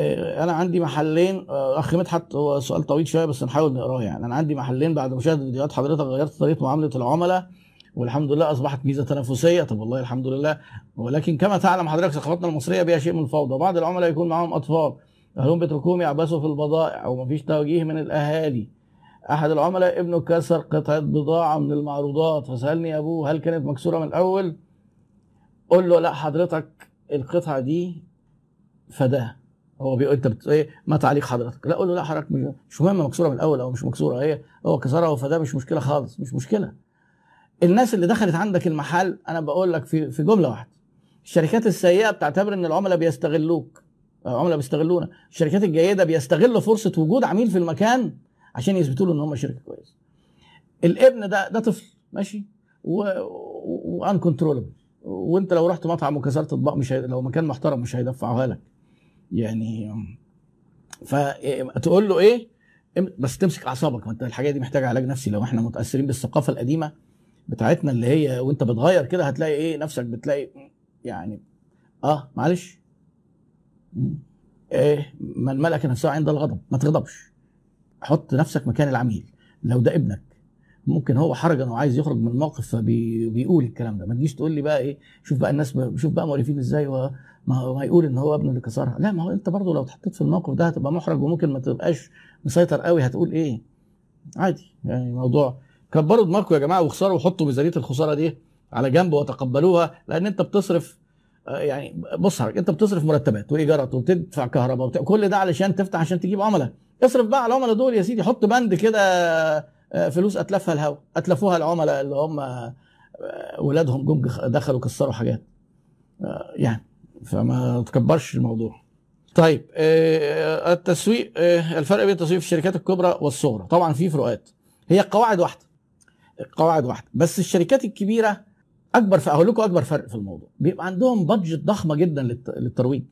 آه، أنا عندي محلين آه، أخ مدحت هو سؤال طويل شوية بس نحاول نقراه يعني. أنا عندي محلين بعد مشاهدة فيديوهات حضرتك غيرت طريقة معاملة العملاء والحمد لله أصبحت ميزة تنافسية. طب والله الحمد لله. ولكن كما تعلم حضرتك ثقافتنا المصرية بها شيء من الفوضى بعض العملاء يكون معاهم أطفال أهلهم بيتركوهم يعبثوا في البضائع ومفيش توجيه من الأهالي. أحد العملاء ابنه كسر قطعة بضاعة من المعروضات. فسألني أبوه هل كانت مكسورة من الأول؟ قول له لا حضرتك القطعة دي فداها. هو بيقول انت بت... إيه ما تعليق حضرتك. لا قول له لا حضرتك مش- مهم مكسورة من الأول أو مش مكسورة هي هو كسرها وفداها مش مشكلة خالص مش مشكلة. الناس اللي دخلت عندك المحل أنا بقول لك في في جملة واحدة. الشركات السيئة بتعتبر إن العملاء بيستغلوك العملاء بيستغلونا. الشركات الجيدة بيستغلوا فرصة وجود عميل في المكان عشان يثبتوا له إن هم شركة كويسة. الابن ده ده طفل ماشي؟ وان كنترولبل وأنت لو رحت مطعم وكسرت اطباق مش هي... لو مكان محترم مش هيدفعوها لك. يعني فتقول له إيه؟ بس تمسك أعصابك ما أنت الحاجة دي محتاجة علاج نفسي. لو إحنا متأثرين بالثقافة القديمة بتاعتنا اللي هي وأنت بتغير كده هتلاقي إيه؟ نفسك بتلاقي يعني آه معلش. إيه؟ من ملك نفسه عند الغضب. ما تغضبش. حط نفسك مكان العميل. لو ده ابنك ممكن هو حرجا وعايز يخرج من الموقف فبيقول الكلام ده. ما تجيش تقول لي بقى إيه شوف بقى الناس شوف بقى مؤلفين إزاي ما يقول إن هو ابنه اللي كسرها. لا ما هو أنت برضه لو اتحطيت في الموقف ده هتبقى محرج وممكن ما تبقاش مسيطر قوي. هتقول إيه؟ عادي يعني موضوع كبروا دماغكم يا جماعة واخسروا وحطوا ميزانية الخسارة دي على جنب وتقبلوها لأن أنت بتصرف آه، يعني بص حضرتك أنت بتصرف مرتبات وإيجارات وبتدفع كهرباء وبت... كل ده علشان تفتح عشان تجيب عملاء. اصرف بقى على العملاء دول يا سيدي حط بند كده فلوس أتلفها الهوا. أتلفوها العملاء اللي هم آه، ولادهم جم دخلوا كسروا حاجات. آه، يعني فما تكبرش الموضوع. طيب آه، التسويق آه، الفرق بين التسويق في الشركات الكبرى والصغرى. طبعا في فروقات. هي قواعد واحدة. قواعد واحدة. بس الشركات الكبيرة أكبر هقول لكم أكبر فرق في الموضوع. بيبقى عندهم بادجت ضخمه جدا للت- للترويج.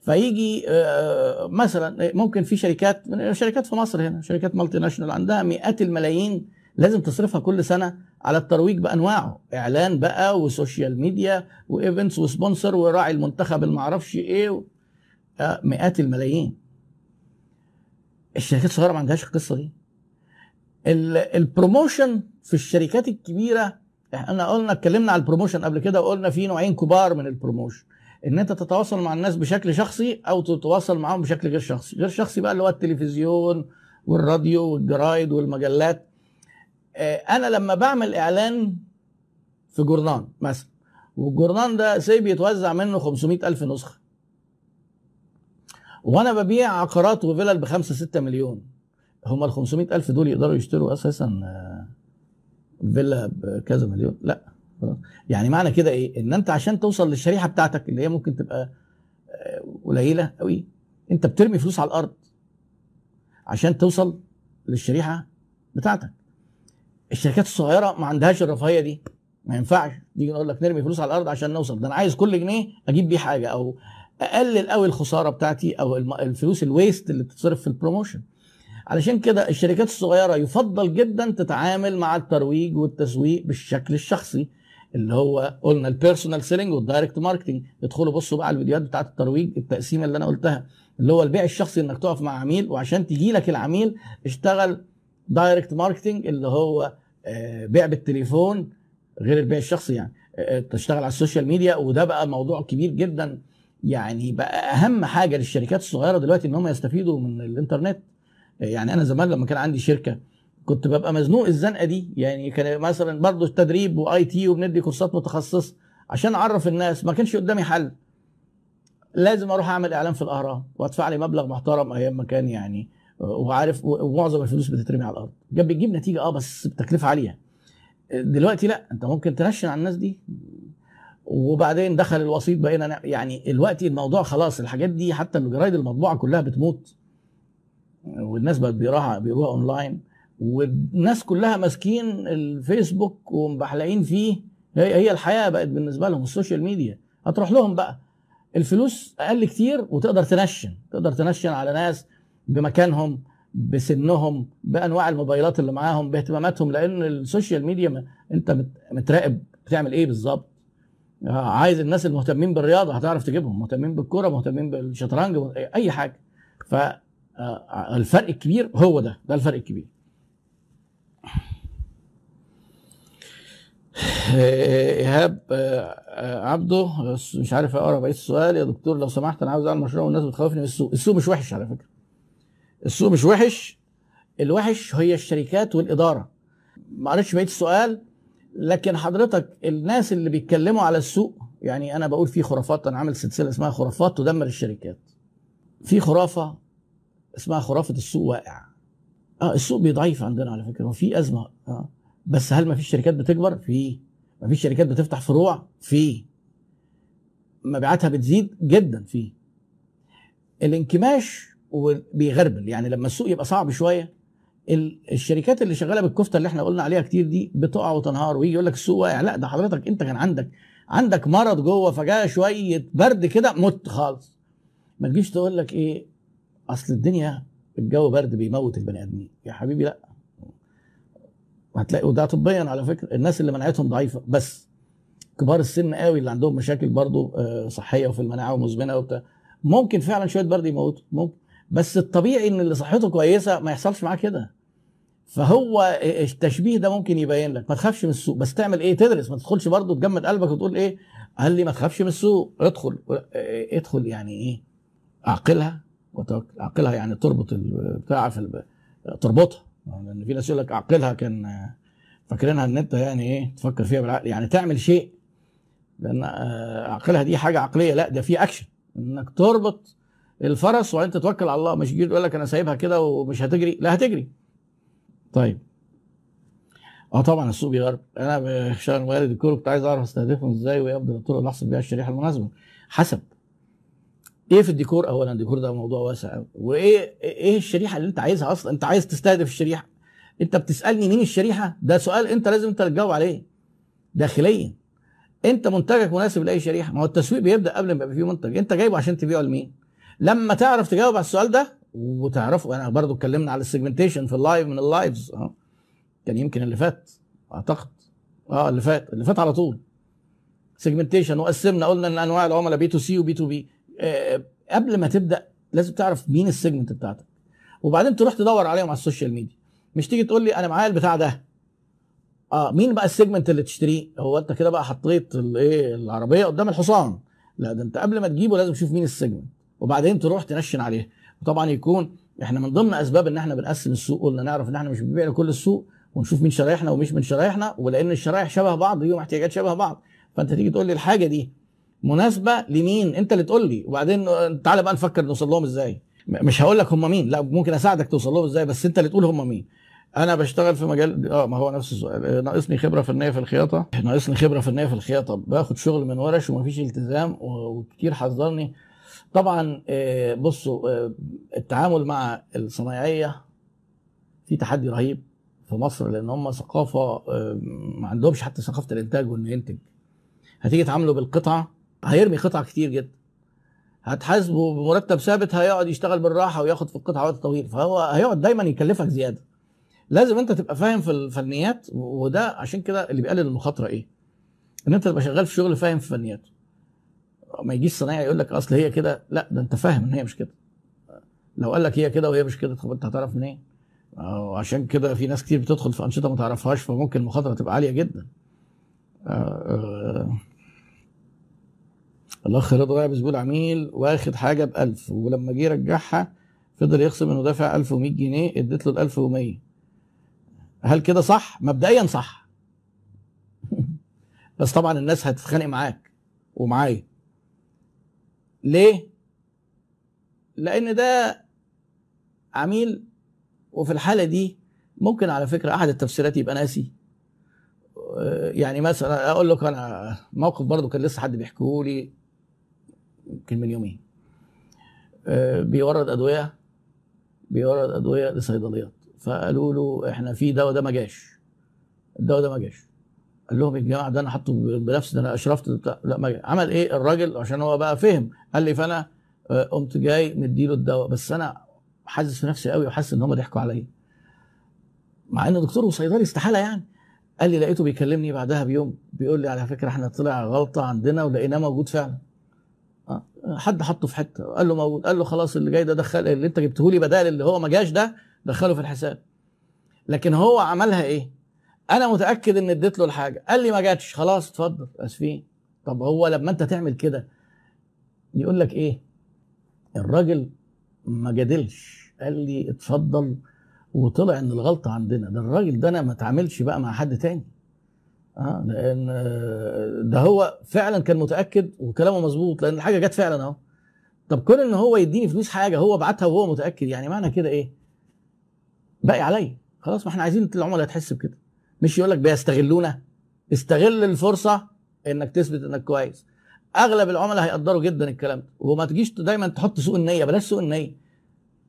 فيجي آه، مثلا ممكن في شركات من شركات في مصر هنا شركات multinational عندها مئات الملايين لازم تصرفها كل سنة على الترويج بأنواعه. إعلان بقى و social media و events و sponsor وراعي المنتخب المعرفش إيه. آه، مئات الملايين. الشركات الصغيرة ما عندهاش القصة دي. ال- ال promotion في الشركات الكبيرة إحنا قلنا اتكلمنا على ال promotion قبل كده وقلنا في نوعين كبار من ال promotion إن أنت تتواصل مع الناس بشكل شخصي أو تتواصل معاهم بشكل غير شخصي. غير شخصي بقى اللي هو التلفزيون والراديو والجرايد والمجلات. آه، أنا لما بعمل إعلان في جورنان مثلا والجورنان ده سي بيتوزع منه 500 ألف نسخة. وأنا ببيع عقارات وفلل ب 5 6 مليون. هم ال 500 ألف دول يقدروا يشتروا أساسا آه، فيلا بكذا مليون؟ لأ. يعني معنى كده إيه؟ إن أنت عشان توصل للشريحة بتاعتك اللي هي ممكن تبقى آه، قليلة قوي أنت بترمي فلوس على الأرض عشان توصل للشريحة بتاعتك. الشركات الصغيرة ما عندهاش الرفاهية دي ما ينفعش نيجي نقول لك نرمي فلوس على الأرض عشان نوصل. ده أنا عايز كل جنيه أجيب بيه حاجة أو أقلل قوي الخسارة بتاعتي أو الفلوس ال waste اللي بتتصرف في ال promotion علشان كده الشركات الصغيرة يفضل جدا تتعامل مع الترويج والتسويق بالشكل الشخصي. اللي هو قلنا ال personal selling وال direct marketing ادخلوا بصوا بقى على الفيديوهات بتاعت الترويج التقسيمة اللي أنا قلتها اللي هو البيع الشخصي إنك تقف مع عميل وعشان تجي لك العميل اشتغل direct marketing اللي هو آه، بيع بالتليفون غير البيع الشخصي يعني. آه، تشتغل على ال social media وده بقى موضوع كبير جدا. يعني بقى أهم حاجة للشركات الصغيرة دلوقتي إن هم يستفيدوا من الإنترنت. يعني أنا زمان لما كان عندي شركة كنت ببقى مزنوق الزنقة دي. يعني كان مثلا برضه التدريب و IT وبندي كورسات متخصصة عشان أعرف الناس. ما كانش قدامي حل. لازم أروح أعمل إعلان في الأهرام وأدفع لي مبلغ محترم أيام ما كان يعني وعارف ومعظم الفلوس بتترمي على الأرض. جاب بتجيب نتيجة آه بس بتكلفة عالية. دلوقتي لأ أنت ممكن تنشن على الناس دي. وبعدين دخل الوسيط بقينا يعني الوقت الموضوع خلاص الحاجات دي حتى الجرايد المطبوعة كلها بتموت. والناس بقت بيقراها بيقروها اونلاين والناس كلها ماسكين الفيسبوك ومبحلقين فيه. هي هي الحياة بقت بالنسبة لهم ال social media. هتروح لهم بقى. الفلوس أقل كتير وتقدر تنشن. تقدر تنشن على ناس بمكانهم بسنهم بأنواع الموبايلات اللي معاهم باهتماماتهم لأن ال social media ما- أنت مت- متراقب بتعمل إيه بالظبط. آه، عايز الناس المهتمين بالرياضة هتعرف تجيبهم. مهتمين بالكورة مهتمين بالشطرنج أي حاجة. فالفرق الكبير هو ده. ده الفرق الكبير. إيهاب آه، عبده مش عارف اقرا بقيه السؤال. يا دكتور لو سمحت أنا عاوز أعمل مشروع والناس بتخوفني من السوق السوق مش وحش على فكرة. السوق مش وحش الوحش هي الشركات والإدارة. ما قريتش بقيه السؤال لكن حضرتك الناس اللي بيتكلموا على السوق يعني أنا بقول في خرافات أنا عامل سلسلة اسمها خرافات تدمر الشركات. في خرافة اسمها خرافة السوق واقع. آه السوق بيضعيف عندنا على فكرة وفي أزمة. آه. بس هل ما فيش شركات بتكبر؟ في ما فيش شركات بتفتح فروع؟ في مبيعاتها بتزيد جدا في الانكماش وبيغربل. يعني لما السوق يبقى صعب شوية الشركات اللي شغالة بالكفتة اللي إحنا قلنا عليها كتير دي بتقع وتنهار ويجي يقول لك السوق واقع. لا ده حضرتك انت كان عندك عندك مرض جوه فجاه شوية برد كده مت خالص. ما تجيش تقول لك إيه أصل الدنيا الجو برد بيموت البني آدمين. يا حبيبي لا. هتلاقي وده طبيا على فكرة الناس اللي مناعتهم ضعيفة بس كبار السن قوي اللي عندهم مشاكل برضو آه، صحية وفي المناعة ومزمنة وبتاع. ممكن فعلا شوية برد يموتوا ممكن. بس الطبيعي إن اللي صحته كويسة ما يحصلش معاه كده. فهو التشبيه ده ممكن يبين لك. ما تخافش من السوق. بس تعمل إيه؟ تدرس. ما تدخلش برضه تجمد قلبك وتقول إيه؟ قال لي ما تخافش من السوق. ادخل. ادخل يعني إيه؟ اعقلها اعقلها يعني تربط البتاع في تربطها. لأن في ناس يقول لك اعقلها كان فاكرينها ان انت يعني إيه تفكر فيها بالعقل يعني تعمل شيء. لأن اعقلها دي حاجة عقلية لا ده في اكشن إنك تربط الفرس وانت توكل على الله. مش يجي يقول لك أنا سايبها كده ومش هتجري. لا هتجري. طيب. آه طبعا السوق بيغرب. أنا بشتغل مواد الديكور كنت عايز أعرف أستهدفهم إزاي وايه افضل الطرق اللي احصل بيها الشريحة المناسبة. حسب. إيه في الديكور؟ اولا الديكور ده موضوع واسع قوي وإيه إيه الشريحة اللي أنت عايزها أصلا؟ أنت عايز تستهدف الشريحة. أنت بتسألني مين الشريحة؟ ده سؤال أنت لازم أنت تجاوب عليه. داخليا. أنت منتجك مناسب لأي شريحة. ما هو التسويق بيبدأ قبل ما يبقى فيه منتج. أنت جايبه عشان تبيعه لمين؟ لما تعرف تجاوب على السؤال ده وتعرفوا أنا برضو اتكلمنا على ال segmentation في ال live من ال lives أه. كان يمكن اللي فات أعتقد. أه اللي فات. اللي فات على طول. segmentation وقسمنا. قلنا إن أنواع العملاء B to C و B to B قبل ما تبدأ لازم تعرف مين ال segment بتاعتك. وبعدين تروح تدور عليهم على ال social media. مش تيجي تقول لي أنا معايا البتاع ده. آه مين بقى السيجمنت اللي تشتريه؟ هو أنت كده بقى حطيت الايه العربية قدام الحصان. لا ده أنت قبل ما تجيبه لازم تشوف مين ال segment وبعدين تروح تنشن عليه. وطبعا يكون إحنا من ضمن أسباب إن إحنا بنقسم السوق قلنا نعرف إن إحنا مش بنبيع لكل السوق ونشوف مين شرايحنا ومش من شرايحنا. ولأن الشرايح شبه بعض ليهم احتياجات شبه بعض. فأنت تيجي تقول لي الحاجة دي مناسبة لمين؟ انت اللي تقول لي. وبعدين تعالى بقى نفكر نوصل لهم إزاي. مش هقول لك هم مين. لا ممكن أساعدك توصل لهم إزاي بس انت اللي تقول هم مين. أنا بشتغل في مجال آه ما هو نفس السؤال. ناقصني خبرة فنيه في الخياطة. ناقصني خبرة فنيه في الخياطة. باخد شغل من ورش ومفيش التزام وكتير حذرني. طبعا آه، بصوا آه، التعامل مع الصنايعية في تحدي رهيب في مصر لأن هم ثقافة آه، ما عندهمش حتى ثقافة الإنتاج وانه ينتج هتيجي تعامله بالقطعه هيرمي قطع كتير جدا. هتحاسبه بمرتب ثابت هيقعد يشتغل بالراحة وياخد في القطعه وقت طويل. فهو هيقعد دايما يكلفك زيادة. لازم أنت تبقى فاهم في الفنيات وده عشان كده اللي بيقلل المخاطرة إيه؟ إن أنت تبقى شغال في شغل فاهم في الفنيات ما يجيش صنايعي يقول لك أصل هي كده. لا ده أنت فاهم إن هي مش كده. لو قال لك هي كده وهي مش كده طب أنت هتعرف منين؟ عشان كده في ناس كتير بتدخل في أنشطة ما تعرفهاش فممكن المخاطرة تبقى عالية جدا. آه، آه، الاخ رضا يابس بيقول عميل واخد حاجة ب 1000 ولما جه يرجعها فضل يخصم إنه دافع 1100 جنيه اديت له ال 1100 هل كده صح؟ مبدئيا صح. بس طبعا الناس هتتخانق معاك ومعايا. ليه؟ لأن ده عميل وفي الحالة دي ممكن على فكرة أحد التفسيرات يبقى ناسي. يعني مثلا أقول لك أنا موقف برضو كان لسه حد بيحكيه لي. يمكن من يومين بيورد أدوية بيورد أدوية لصيدليات. فقالوا له إحنا في دواء ده ما جاش. الدواء ده ما جاش. قال لهم يا جماعة ده أنا حاطه بنفسي ده أنا أشرفت لا ما عمل إيه الراجل؟ عشان هو بقى فهم. قال لي فأنا آه، قمت جاي مديله الدواء. بس أنا حاسس في نفسي قوي وحاسس إن هم ضحكوا عليا. مع انه دكتور وصيدلي استحالة يعني. قال لي لقيته بيكلمني بعدها بيوم بيقول لي على فكرة إحنا طلع غلطة عندنا ولقيناه موجود فعلا. حد حطه في حتة قال له موجود قال له خلاص اللي جاي ده دخل اللي انت جبته لي بدال اللي هو ما جاش ده دخله في الحساب. لكن هو عملها إيه؟ أنا متأكد ان اديت له الحاجة. قال لي ما جاتش. خلاص اتفضل. اسفين. طب هو لما انت تعمل كده يقول لك إيه؟ الراجل ما جادلش. قال لي اتفضل. وطلع ان الغلطة عندنا. ده الراجل ده أنا ما اتعاملش بقى مع حد تاني. آه لأن آه، ده هو فعلا كان متأكد وكلامه مظبوط لأن الحاجة جت فعلا أهو. طب كون إن هو يديني فلوس حاجة هو بعتها وهو متأكد يعني معنى كده إيه؟ باقي عليا. خلاص ما إحنا عايزين العملاء تحس بكده. مش يقول لك بيستغلونا استغل الفرصة إنك تثبت إنك كويس. أغلب العملاء هيقدروا جدا الكلام ده. وما تجيش دايما تحط سوء النية. بلاش سوء النية.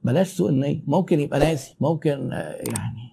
بلاش سوء النية. ممكن يبقى ناسي. ممكن آه، يعني